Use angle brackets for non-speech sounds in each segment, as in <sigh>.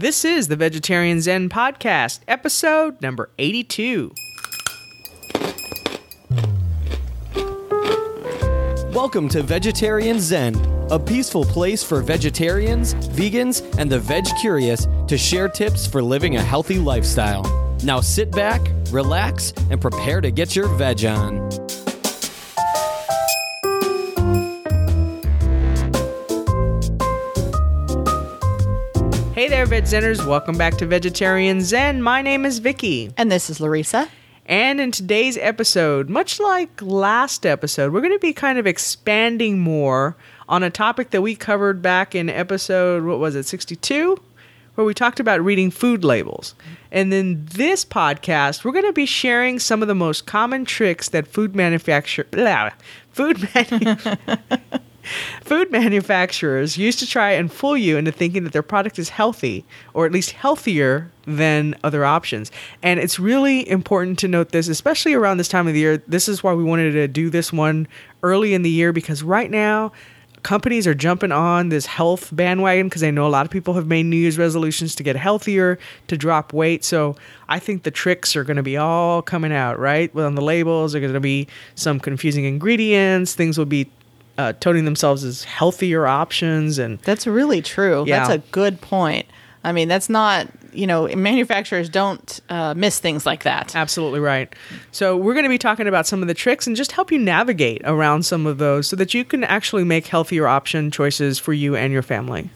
This is the Vegetarian Zen Podcast, episode number 82. Welcome to Vegetarian Zen, a peaceful place for vegetarians, vegans, and the veg curious to share tips for living a healthy lifestyle. Now sit back, relax, and prepare to get your veg on. Hey there, Veg Zeners. Welcome back to Vegetarian Zen. My name is Vicky. And this is Larissa. And in today's episode, much like last episode, we're going to be kind of expanding more on a topic that we covered back in episode, what was it, 62? Where we talked about reading food labels. And then this podcast, we're going to be sharing some of the most common tricks that food manufacturer, <laughs> blah, food manu- <laughs> Food manufacturers used to try and fool you into thinking that their product is healthy, or at least healthier than other options. And it's really important to note this, especially around this time of the year. This is why we wanted to do this one early in the year because right now, companies are jumping on this health bandwagon because they know a lot of people have made New Year's resolutions to get healthier, to drop weight. So I think the tricks are going to be all coming out, right? On the labels, there are going to be some confusing ingredients. Things will be uh, toting themselves as healthier options and That's really true. Yeah. That's a good point. I mean, that's not, you know, manufacturers don't uh, miss things like that. Absolutely right. So, we're going to be talking about some of the tricks and just help you navigate around some of those so that you can actually make healthier option choices for you and your family.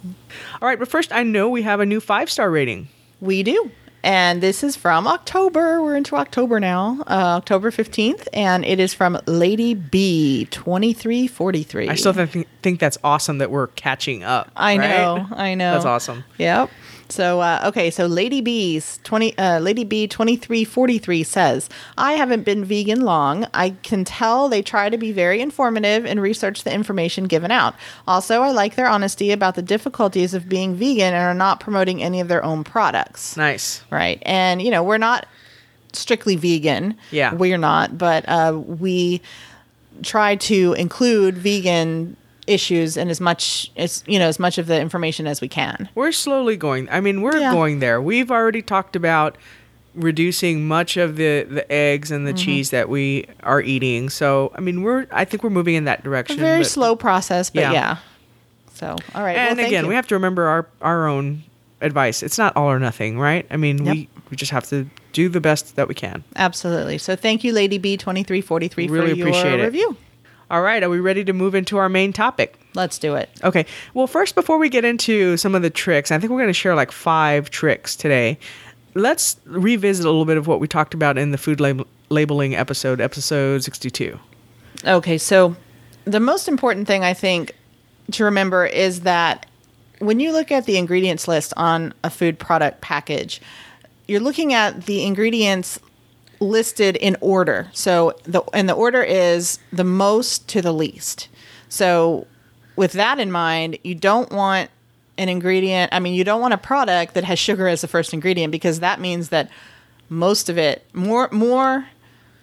All right, but first, I know we have a new five star rating. We do. And this is from October. We're into October now, uh, October 15th. And it is from Lady B, 2343. I still think, think that's awesome that we're catching up. I right? know. I know. That's awesome. Yep. So uh, okay, so Lady B's twenty uh, Lady B twenty three forty three says, "I haven't been vegan long. I can tell they try to be very informative and research the information given out. Also, I like their honesty about the difficulties of being vegan and are not promoting any of their own products. Nice. Right? And you know, we're not strictly vegan. Yeah. we're not, but uh, we try to include vegan." Issues and as much as you know as much of the information as we can We're slowly going. I mean, we're Yeah. going there. We've already talked about reducing much of the the eggs and Mm-hmm. the cheese that we are eating. So, I mean, we're I think we're moving in that a direction. very but- slow process, but Yeah. yeah. So, all right. And well, again, you. we have to remember our our own advice. It's not all or nothing, right? I mean, we we just have to do the best that we can. absolutely. So, thank you, Lady B twenty three forty three, for your appreciate it. review. All right, are we ready to move into our main topic? Let's do it. Okay. Well, first, before we get into some of the tricks, I think we're going to share like five tricks today. Let's revisit a little bit of what we talked about in the food lab- labeling episode, episode 62. Okay, so the most important thing I think to remember is that when you look at the ingredients list on a food product package, you're looking at the ingredients listed in order. So the and the order is the most to the least. So with that in mind, you don't want an ingredient, I mean you don't want a product that has sugar as the first ingredient because that means that most of it more more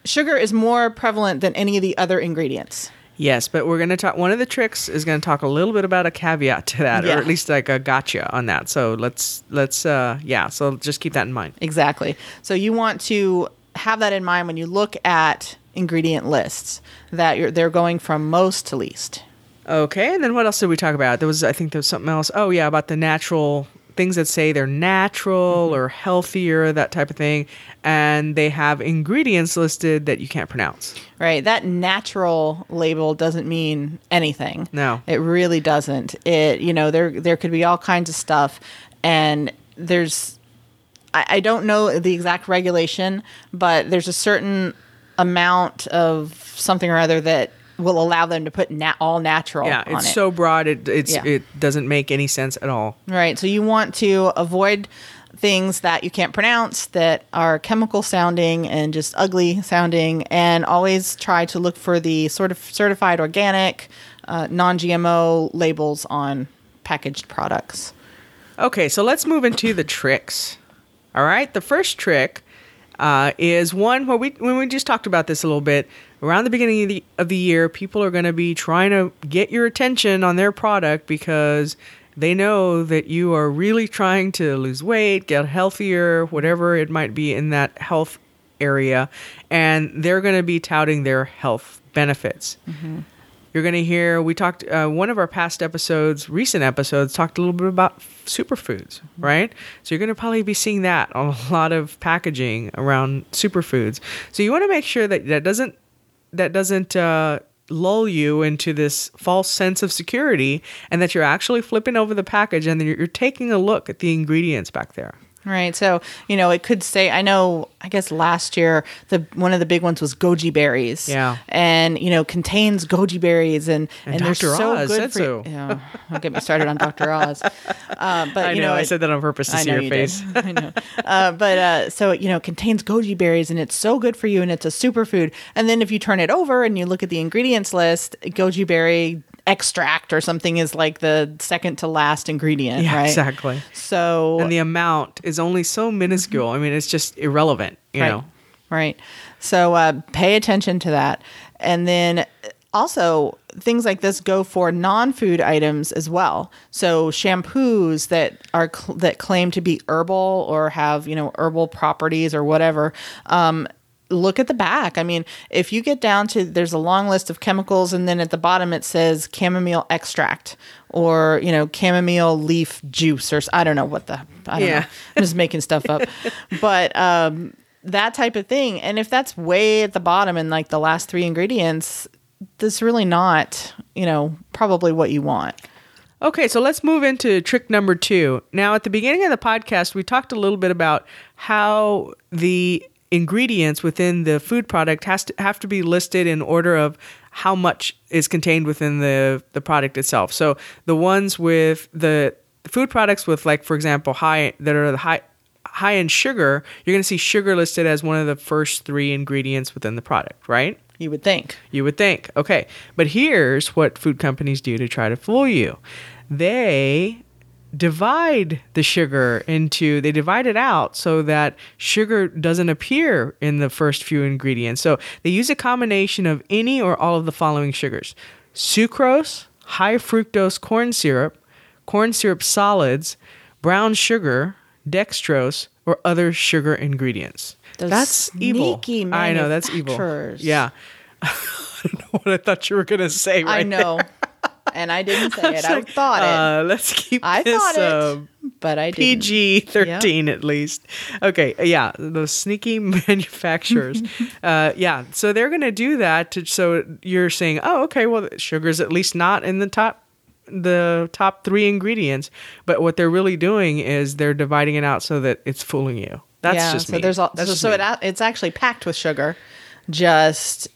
sugar is more prevalent than any of the other ingredients. Yes, but we're going to talk. One of the tricks is going to talk a little bit about a caveat to that, Yeah. or at least like a gotcha on that. So let's let's uh yeah. So just keep that in mind. Exactly. So you want to have that in mind when you look at ingredient lists that you're, they're going from most to least. Okay, and then what else did we talk about? There was I think there was something else. Oh yeah, about the natural things that say they're natural mm-hmm. or healthier, that type of thing, and they have ingredients listed that you can't pronounce. Right? That natural label doesn't mean anything. No. It really doesn't. It you know there there could be all kinds of stuff and there's I, I don't know the exact regulation, but there's a certain amount of something or other that will allow them to put na- all natural Yeah, it's it. so broad it it's Yeah. it doesn't make any sense at all. Right. So you want to avoid things that you can't pronounce that are chemical sounding and just ugly sounding, and always try to look for the sort of certified organic, uh, non GMO labels on packaged products. Okay, so let's move into the tricks. All right, the first trick uh, is one where we when we just talked about this a little bit around the beginning of the, of the year, people are going to be trying to get your attention on their product because They know that you are really trying to lose weight, get healthier, whatever it might be in that health area, and they're going to be touting their health benefits. You're going to hear, we talked, uh, one of our past episodes, recent episodes, talked a little bit about superfoods, right? So you're going to probably be seeing that on a <laughs> lot of packaging around superfoods. So you want to make sure that that doesn't, that doesn't, uh, lull you into this false sense of security and that you're actually flipping over the package and then you're, you're taking a look at the ingredients back there. Right. So, you know, it could say I know I guess last year the one of the big ones was goji berries. Yeah. And, you know, contains goji berries and and, they're Dr. so Oz good said for you. <laughs> so. Yeah. Don't get me started on Dr. Oz. <laughs> Uh, but I you know, know, I it- said that on purpose to I see your you face. <laughs> I know. Uh, but uh, so you know, it contains goji berries and it's so good for you and it's a superfood. And then if you turn it over and you look at the ingredients list, goji berry extract or something is like the second to last ingredient, Yeah, right? exactly. So And the amount is only so minuscule. I mean, it's just irrelevant, you right. know. Right. So uh, pay attention to that. And then also, things like this go for non-food items as well. So shampoos that are cl- that claim to be herbal or have you know herbal properties or whatever. Um, look at the back. I mean, if you get down to there's a long list of chemicals, and then at the bottom it says chamomile extract or you know chamomile leaf juice or I don't know what the I don't Yeah. know. I'm just making stuff up, <laughs> but um, that type of thing. And if that's way at the bottom in like the last three ingredients, that's really not you know probably what you want. Okay, so let's move into trick number two. Now, at the beginning of the podcast, we talked a little bit about how the ingredients within the food product has to have to be listed in order of how much is contained within the the product itself. So the ones with the food products with like for example high that are the high high in sugar, you're going to see sugar listed as one of the first 3 ingredients within the product, right? You would think. You would think. Okay. But here's what food companies do to try to fool you they divide the sugar into, they divide it out so that sugar doesn't appear in the first few ingredients. So they use a combination of any or all of the following sugars sucrose, high fructose corn syrup, corn syrup solids, brown sugar, dextrose, or other sugar ingredients. Those that's evil. I know that's evil. Yeah. <laughs> I don't know what I thought you were gonna say. Right I know. And I didn't say <laughs> it. I like, thought it. Uh, let's keep I this thought it, uh, but I didn't. PG thirteen at least. Okay, yeah, those sneaky <laughs> manufacturers. <laughs> uh, yeah, so they're gonna do that. To, so you're saying, oh, okay, well, sugar's at least not in the top the top three ingredients, but what they're really doing is they're dividing it out so that it's fooling you. That's yeah, just so me. there's all, That's so, so it, it's actually packed with sugar, just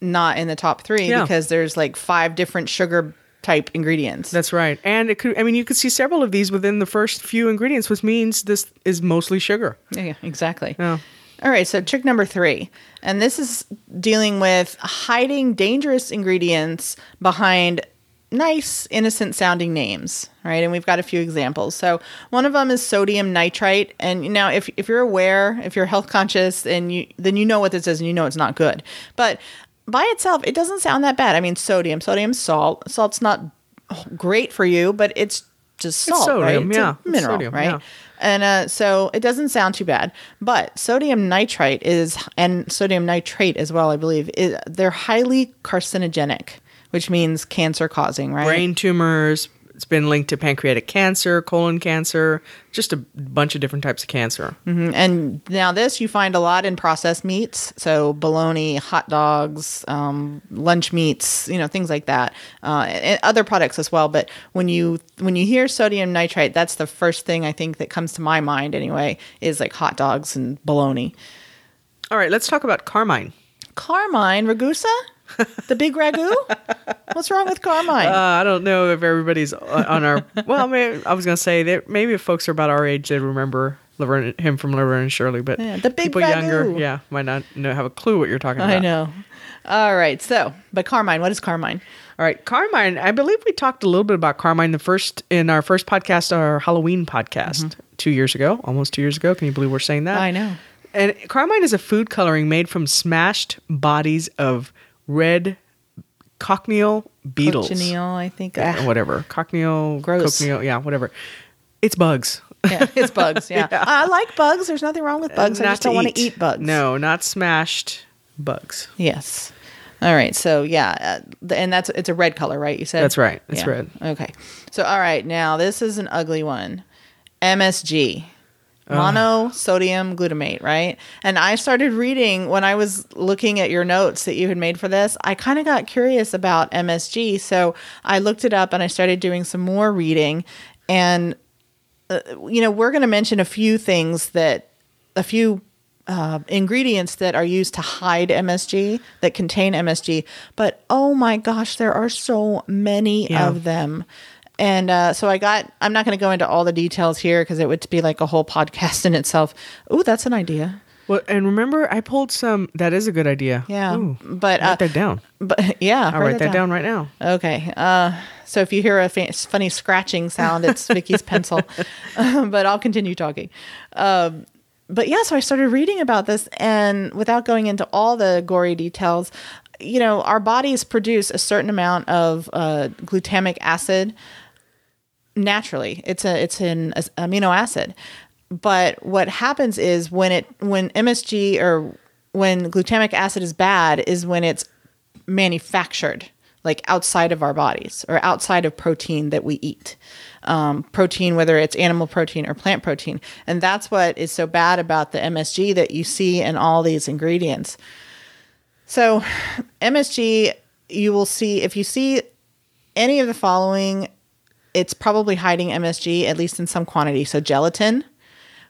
not in the top three Yeah. because there's like five different sugar type ingredients. That's right. And it could I mean you could see several of these within the first few ingredients, which means this is mostly sugar. Yeah, exactly. Yeah. All right, so trick number three, and this is dealing with hiding dangerous ingredients behind nice, innocent sounding names, right? And we've got a few examples. So one of them is sodium nitrite, and you know if if you're aware, if you're health conscious, and you then you know what this is, and you know it's not good. But by itself, it doesn't sound that bad. I mean, sodium, sodium salt. Salt's not great for you, but it's just salt, sodium, right? It's yeah. It's mineral, sodium, right? yeah. And uh, so it doesn't sound too bad. But sodium nitrite is, and sodium nitrate as well, I believe, is, they're highly carcinogenic, which means cancer causing, right? Brain tumors, it's been linked to pancreatic cancer, colon cancer, just a bunch of different types of cancer. Mhm. And now this you find a lot in processed meats, so bologna, hot dogs, um, lunch meats, you know, things like that, uh, and other products as well. But when you when you hear sodium nitrite, that's the first thing I think that comes to my mind anyway, is like hot dogs and bologna. All right, let's talk about carmine. Carmine Ragusa, the big ragu. What's wrong with Carmine? Uh, I don't know if everybody's on our. Well, maybe, I was going to say that maybe if folks are about our age, they remember Laverne, him from Laverne and Shirley, but Yeah, the big people younger, ragu. yeah, might not know, have a clue what you're talking about. I know. All right, so but Carmine, what is Carmine? All right, Carmine. I believe we talked a little bit about Carmine the first in our first podcast, our Halloween podcast, two years ago, almost two years ago. Can you believe we're saying that? I know. And Carmine is a food coloring made from smashed bodies of red cochineal beetles. Cochineal, I think. Uh, Ah, whatever. Cochineal, Gross. cochineal, yeah, whatever. It's bugs. yeah, it's bugs. Yeah. <laughs> I like bugs. There's nothing wrong with bugs. I Not just don't want to eat. eat bugs. No, not smashed bugs. Yes. All right. So yeah, uh, and that's it's a red color, right? You said That's right. It's Yeah. red. Okay. So all right, now this is an ugly one. MSG. Monosodium glutamate, right? And I started reading when I was looking at your notes that you had made for this. I kind of got curious about MSG, so I looked it up and I started doing some more reading. And uh, you know, we're going to mention a few things that a few uh, ingredients that are used to hide MSG that contain MSG. But oh my gosh, there are so many Yeah. of them. And uh, so I got, I'm not going to go into all the details here because it would be like a whole <laughs> podcast in itself. Ooh, that's an idea. Well, and remember, I pulled some. That is a good idea. Yeah. Ooh, but, write uh, that down. but <laughs> yeah, I'll write that down right now. Okay. Uh, so if you hear a fa- funny scratching sound, it's <laughs> Vicky's pencil. but I'll continue talking. Um, but yeah, so I started reading about this, and without going into all the gory details, you know, our bodies produce a certain amount of uh, glutamic acid naturally. It's a it's an amino acid. But what happens is when it when MSG or when glutamic acid is bad is when it's manufactured like outside of our bodies or outside of protein that we eat um, protein whether it's animal protein or plant protein and that's what is so bad about the msg that you see in all these ingredients so msg you will see if you see any of the following it's probably hiding msg at least in some quantity so gelatin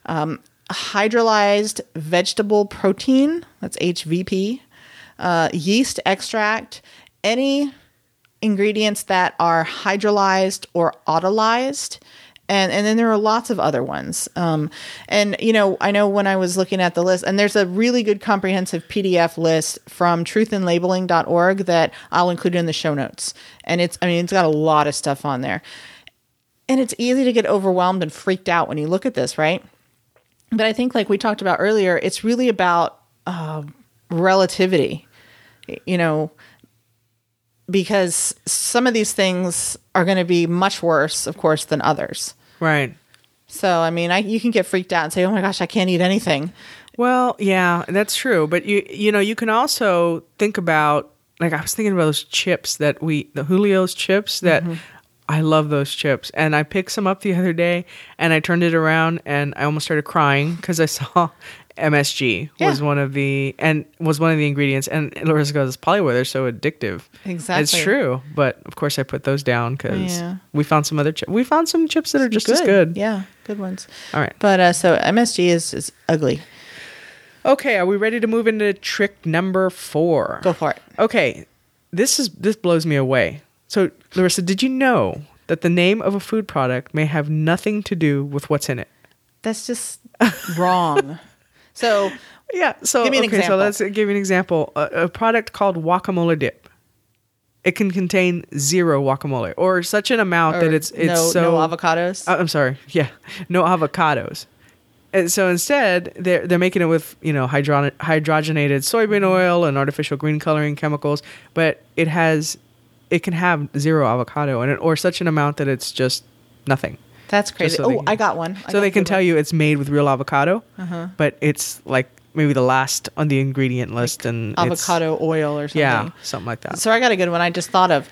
um, hydrolyzed vegetable protein that's hvp uh, yeast extract, any ingredients that are hydrolyzed or autolyzed. And, and then there are lots of other ones. Um, and, you know, I know when I was looking at the list, and there's a really good comprehensive PDF list from truthinlabeling.org that I'll include in the show notes. And it's, I mean, it's got a lot of stuff on there. And it's easy to get overwhelmed and freaked out when you look at this, right? But I think, like we talked about earlier, it's really about uh, relativity, you know, because some of these things are going to be much worse, of course, than others. Right. So, I mean, I, you can get freaked out and say, "Oh my gosh, I can't eat anything." Well, yeah, that's true. But you you know, you can also think about like I was thinking about those chips that we the Julio's chips that Mm-hmm. I love those chips. And I picked some up the other day and I turned it around and I almost started crying because I <laughs> saw MSG was one of the and was one of the ingredients and Larissa goes, it's probably why they're so addictive. Exactly. It's true. But of course I put those down because Yeah. we found some other chips. We found some chips that are just as good. Yeah, good ones. All right. But uh, so MSG is is ugly. Okay, are we ready to move into trick number four? Go for it. Okay, this is this blows me away. So, Larissa, did you know that the name of a food product may have nothing to do with what's in it? That's just wrong. <laughs> So, Yeah. So, Give me an okay, example. so let's give you an example. A, a product called guacamole dip. It can contain zero guacamole or such an amount that it's it's no, so no avocados. Uh, I'm sorry. Yeah, no avocados. And so instead, they're they're making it with you know hydro- hydrogenated soybean oil and artificial green coloring chemicals, but it has it can have zero avocado in it or such an amount that it's just nothing. That's crazy. so oh, can- I got one. I so got they can tell one. you it's made with real avocado, Uh-huh. but it's like maybe the last on the ingredient list and it's- avocado oil or something. Yeah, something like that. So I got a good one I just thought of.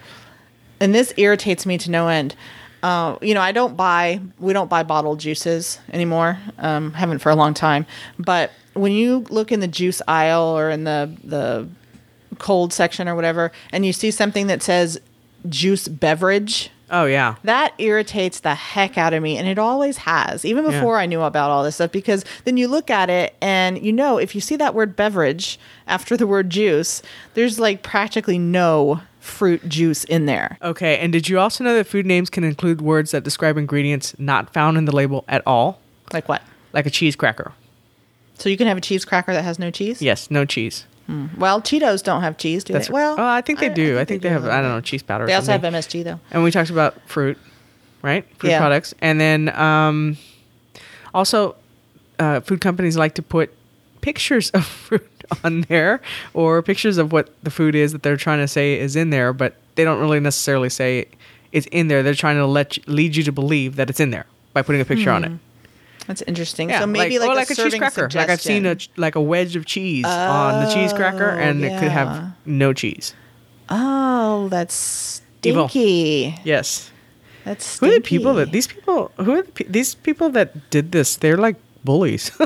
And this irritates me to no end. Uh, you know, I don't buy, we don't buy bottled juices anymore. Um, haven't for a long time. But when you look in the juice aisle or in the, the cold section or whatever, and you see something that says juice beverage, oh yeah. that irritates the heck out of me and it always has even Yeah. before i knew about all this stuff because then you look at it and you know if you see that word beverage after the word juice there's like practically no fruit juice in there Okay, and did you also know that food names can include words that describe ingredients not found in the label at all, like what like a cheese cracker? so you can have a cheese cracker that has no cheese Yes, no cheese. Well cheetos don't have cheese do That's they well oh, I think they do. I, think, they, have. do. I don't know cheese powder. they also have msg though And we talked about fruit, right? Fruit Yeah. products, and then um, also uh, food companies like to put pictures <laughs> of fruit on there or pictures of what the food is that they're trying to say is in there, but they don't really necessarily say it's in there. They're trying to let you, lead you to believe that it's in there by putting a picture on it. That's interesting. Yeah, so maybe like, a, like a cheese serving cracker. Like I've seen a like a wedge of cheese on the cheese cracker, oh, and it could have no cheese. Oh, that's Evil. stinky. Yes. That's Who are the people that these people? Who are the, these people that did this? They're like bullies. <laughs>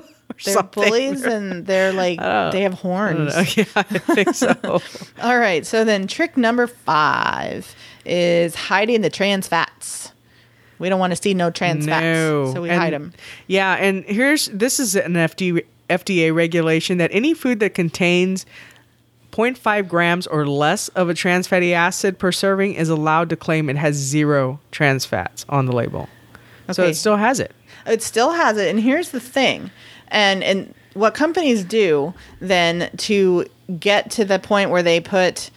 They're something. bullies and they're like <laughs> Oh. they have horns. know. <laughs> Yeah, I think so. All right. So then trick number five is hiding the trans fats. We don't want to see no trans no. fats, so we And- hide them. Yeah, and here's this is an FD, FDA regulation that any food that contains 0.5 grams or less of a trans fatty acid per serving is allowed to claim it has zero trans fats on the label. So it still has it. It still has it, and here's the thing, and and what companies do then to get to the point where they put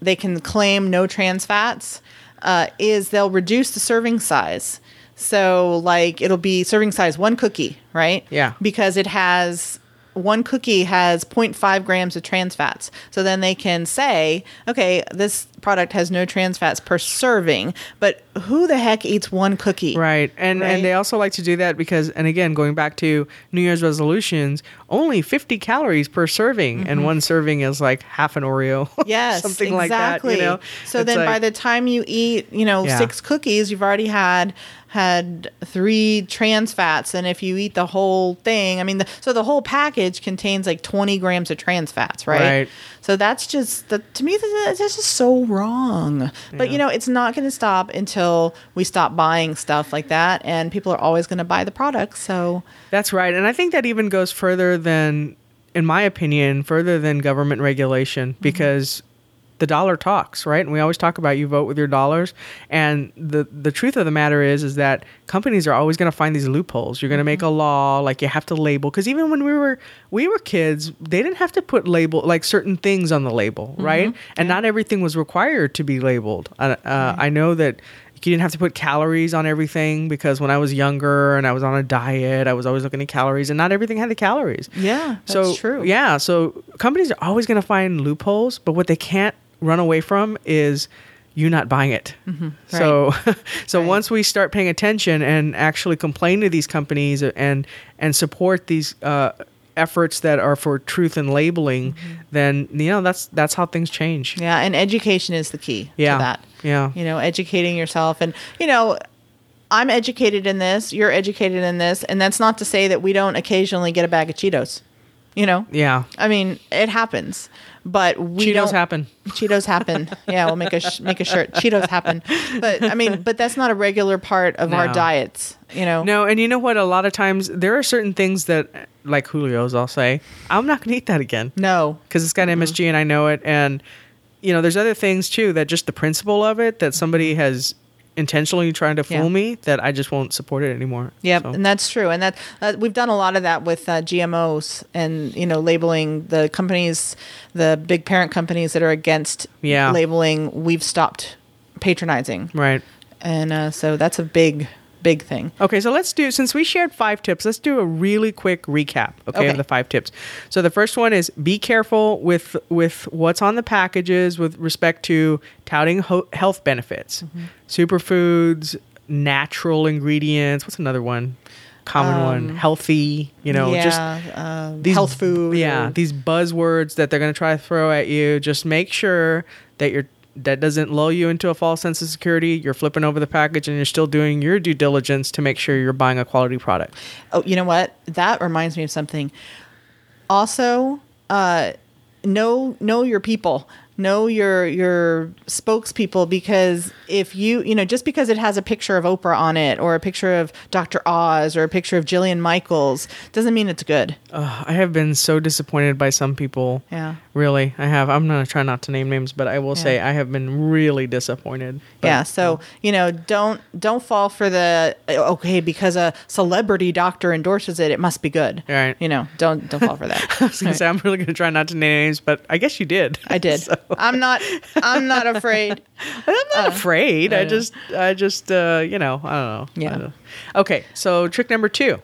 they can claim no trans fats uh, is they'll reduce the serving size. So like it'll be serving size one cookie, right? Yeah. Because it has one cookie has 0.5 grams of trans fats. So then they can say, okay, this product has no trans fats per serving, but who the heck eats one cookie? Right. And Right. and they also like to do that because and again going back to New Year's resolutions, only 50 calories per serving and one serving is like half an Oreo. <laughs> Mm-hmm. Yes, Something exactly. like that, you know. So It's then by the time you eat, you know, Yeah. six cookies, you've already had had three trans fats and if you eat the whole thing, I mean, the, so the whole package contains like 20 grams of trans fats, right? Right. So that's just the to me that's just so wrong. But Yeah. you know, it's not going to stop until we stop buying stuff like that and people are always going to buy the product. So That's right. And I think that even goes further than, in my opinion, further than government regulation mm-hmm. because the dollar talks, right? And we always talk about you vote with your dollars. And the, the truth of the matter is, is that companies are always going to find these loopholes. You're going to make a law, like you have to label. Because even when we were, we were kids, they didn't have to put label, like certain things on the label, right? And not everything was required to be labeled. Uh, uh, I know that you didn't have to put calories on everything because when I was younger and I was on a diet, I was always looking at calories, and not everything had the calories. Yeah, that's so true. Yeah, so companies are always going to find loopholes, but what they can't run away from is you not buying it. So, <laughs> so Mm-hmm. Right. once we start paying attention and actually complain to these companies and and support these. Uh, efforts that are for truth and labeling then you know that's that's how things change yeah, and education is the key Yeah. to that. Yeah. You know, educating yourself and you know, I'm educated in this, you're educated in this, and that's not to say that we don't occasionally get a bag of Cheetos. You know? yeah I mean, it happens. But we cheetos don't- happen <laughs> Cheetos happen. Yeah, we'll make a sh- make a shirt. Cheetos happen. But I mean, but that's not a regular part of our diets, you know. No, and you know what? A lot of times there are certain things that, like Julio's, I'll say, I'm not going to eat that again No. because it's got MSG and I know it. And, you know, there's other things too that just the principle of it that somebody has intentionally trying to fool Yeah. me that I just won't support it anymore. Yep, So- and that's true. And that uh, we've done a lot of that with uh, GMOs and you know labeling the companies, the big parent companies that are against Yeah. labeling. We've stopped patronizing, right. and uh, so that's a big, big thing. Okay, so let's do since we shared five tips, let's do a really quick recap, okay, Okay. of the five tips. So the first one is be careful with with what's on the packages with respect to touting ho- health benefits. Mm-hmm. Superfoods, natural ingredients, what's another one? Common one, healthy, you know, Um, yeah, just uh, these health food. Yeah, or- these buzzwords that they're going to try to throw at you. Just make sure that you're that doesn't lull you into a false sense of security. You're flipping over the package and you're still doing your due diligence to make sure you're buying a quality product. Oh, you know what? That reminds me of something. Also, uh, know know your people. Know your your spokespeople because if you you know just because it has a picture of Oprah on it or a picture of Dr. Oz or a picture of Jillian Michaels doesn't mean it's good. Ugh, I have been so disappointed by some people. Yeah. Really, I have. I'm going to try not to name names, but I will say I have been really disappointed. But, yeah, so you know, don't don't fall for the okay because a celebrity doctor endorses it, it must be good. Right. You know, don't don't fall for that. <laughs> I was going to say I'm really going to try not to name names, but I guess you did. I did. <laughs> So- I'm not. I'm not afraid. <laughs> I'm not afraid. I I just, I just, uh, you know, I don't know. Yeah. Don't- Okay, so trick number two.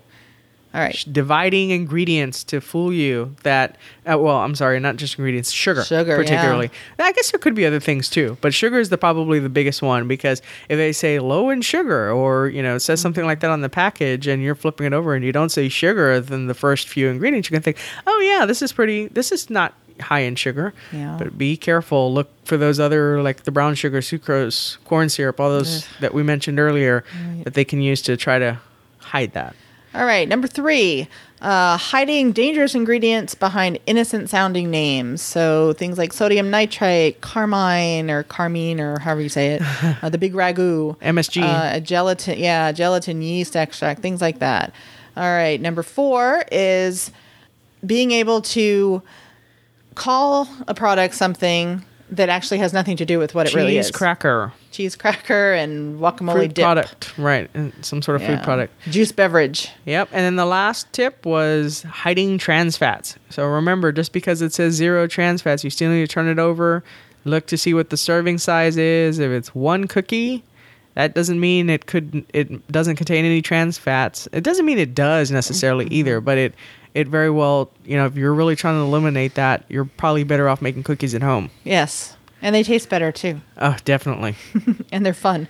All right. dividing ingredients to fool you that uh, well i'm sorry not just ingredients sugar Sugar, particularly i guess there could be other things too but sugar is the probably the biggest one because if they say low in sugar or you know it says something like that on the package and you're flipping it over and you don't say sugar than the first few ingredients you can think oh yeah this is pretty this is not high in sugar Yeah. but be careful look for those other like the brown sugar sucrose corn syrup all those that we mentioned earlier that they can use to try to hide that All right, number three, uh, hiding dangerous ingredients behind innocent sounding names. So things like sodium nitrite, carmine or carmine or however you say it, <laughs> uh, the big ragu, MSG. uh, gelatin, yeah, gelatin yeast extract, things like that. All right, number four is being able to call a product something that actually has nothing to do with what it really is. cheese cracker Cheese cracker and guacamole dip. product right and some sort of Yeah. food product Juice beverage. Yep. And then the last tip was hiding trans fats. So remember, just because it says zero trans fats, you still need to turn it over, look to see what the serving size is. If it's one cookie, that doesn't mean it could it doesn't contain any trans fats. It doesn't mean it does necessarily mm-hmm. either, but it it very well, you know, if you're really trying to eliminate that, you're probably better off making cookies at home. Yes. And they taste better too. Oh, definitely. <laughs> And they're fun.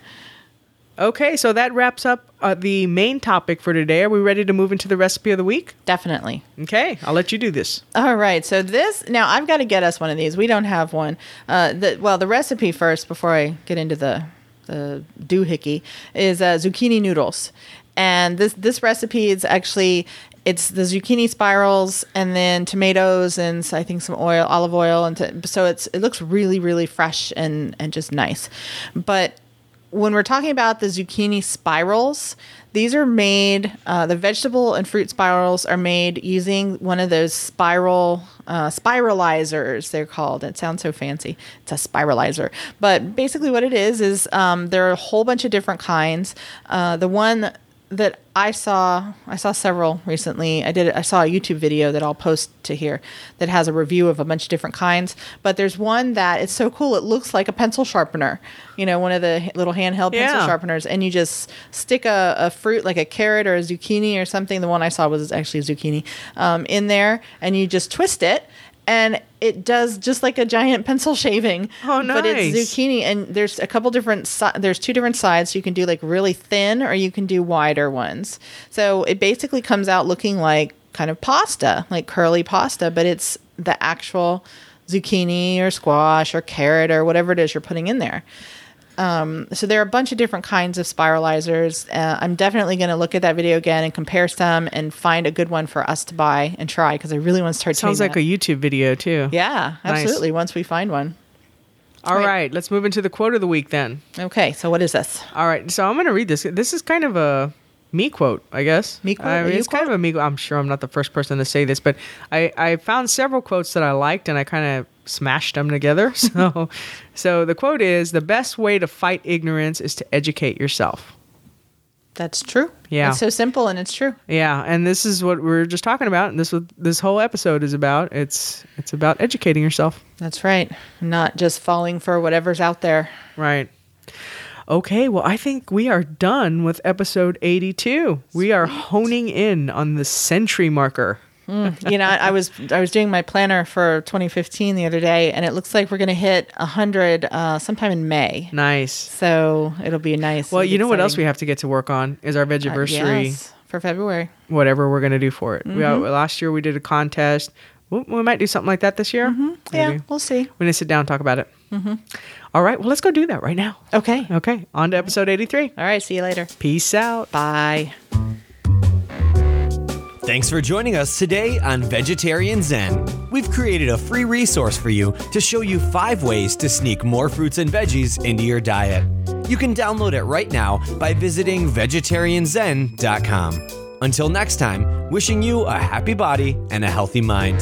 okay, so that wraps up uh, the main topic for today. Are we ready to move into the recipe of the week? Definitely. Okay, I'll let you do this. All right. So this now I've got to get us one of these. We don't have one. Uh, the, well, the recipe first before I get into the the doohickey is uh, zucchini noodles, and this this recipe is actually it's the zucchini spirals and then tomatoes and so I think some oil, olive oil, and so it's it looks really really fresh and and just nice, but when we're talking about the zucchini spirals, these are made, uh, the vegetable and fruit spirals are made using one of those spiral, uh, spiralizers, they're called. It sounds so fancy. It's a spiralizer. But basically, what it is, is um, there are a whole bunch of different kinds. Uh, the one that I saw, I saw several recently. I did, I saw a YouTube video that I'll post to here that has a review of a bunch of different kinds. But there's one that it's so cool. It looks like a pencil sharpener, you know, one of the little handheld pencil sharpeners, and you just stick a, a fruit like a carrot or a zucchini or something. The one I saw was actually a zucchini um, in there, and you just twist it. And it does just like a giant pencil shaving. Oh, nice. But it's zucchini, and there's a couple different. Si- there's two different sides. You can do like really thin, or you can do wider ones. So it basically comes out looking like kind of pasta, like curly pasta, but it's the actual zucchini or squash or carrot or whatever it is you're putting in there. Um, so there are a bunch of different kinds of spiralizers. Uh, I'm definitely going to look at that video again and compare some and find a good one for us to buy and try because I really want to start. Sounds like a. YouTube video too. yeah, Nice. absolutely. Once we find one. All right. Right. let's move into the quote of the week then. Okay, so what is this? All right, so I'm going to read this. This is kind of a me quote, I guess. Me quote? I mean, it's kind of a me. Quote. I'm sure I'm not the first person to say this, but I I found several quotes that I liked, and I kind of smashed them together. <laughs> So, so the quote is: "The best way to fight ignorance is to educate yourself." That's true. Yeah. it's so simple and it's true. Yeah, and this is what we are just talking about. And this what this whole episode is about. It's it's about educating yourself. That's right. Not just falling for whatever's out there. Right. Okay, well, I think we are done with episode 82. We are honing in on the century marker. you know, I was I was doing my planner for 2015 the other day, and it looks like we're going to hit 100 uh, sometime in May. Nice. So it'll be nice. Well, you know what else we have to get to work on is our Uh, vegiversary, yes, for February. whatever we're going to do for it. Mm-hmm. uh, last year we did a contest. We, we might do something like that this year. Mm-hmm. Yeah, we'll see. We're going to sit down and talk about it. Mm-hmm. All right, well, let's go do that right now. Okay. Okay, on to episode 83. All right. See you later. Peace out. Bye. Thanks for joining us today on Vegetarian Zen. We've created a free resource for you to show you five ways to sneak more fruits and veggies into your diet. You can download it right now by visiting vegetarianzen.com. Until next time, wishing you a happy body and a healthy mind.